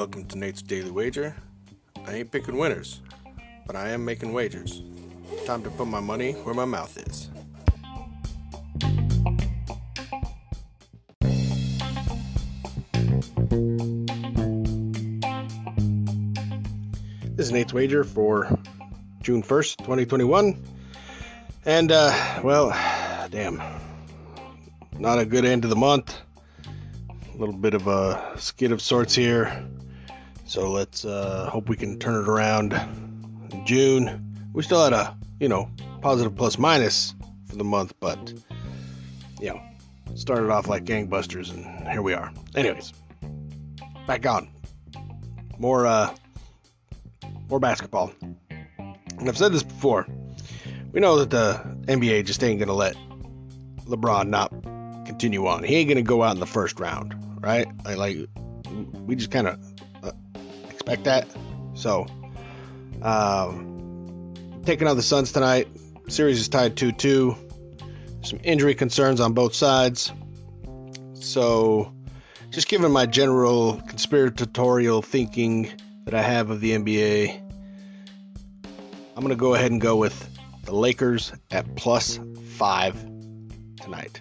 Welcome to Nate's Daily Wager. I ain't picking winners, but I am making wagers. Time to put my money where my mouth is. This is Nate's Wager for June 1st, 2021. And, uh, well, damn. Not a good end of the month. A little bit of a skid of sorts here. So let's uh, hope we can turn it around in June. We still had a, you know, positive plus minus for the month, but, you know, started off like gangbusters and here we are. Anyways, back on. More, uh, more basketball. And I've said this before. We know that the NBA just ain't gonna let LeBron not continue on. He ain't gonna go out in the first round, right? Like, like we just kind of expect that. So, um, taking on the Suns tonight. Series is tied 2 2. Some injury concerns on both sides. So, just given my general conspiratorial thinking that I have of the NBA, I'm going to go ahead and go with the Lakers at plus five tonight.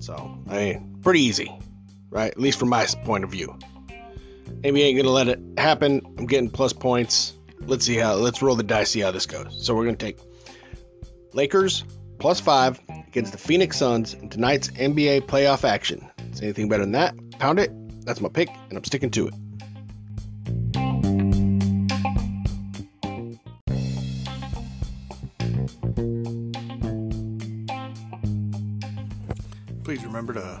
So, I mean, pretty easy, right? At least from my point of view. NBA ain't gonna let it happen. I'm getting plus points. Let's see how. Let's roll the dice. See how this goes. So we're gonna take Lakers plus five against the Phoenix Suns in tonight's NBA playoff action. Is anything better than that? Pound it. That's my pick, and I'm sticking to it. Please remember to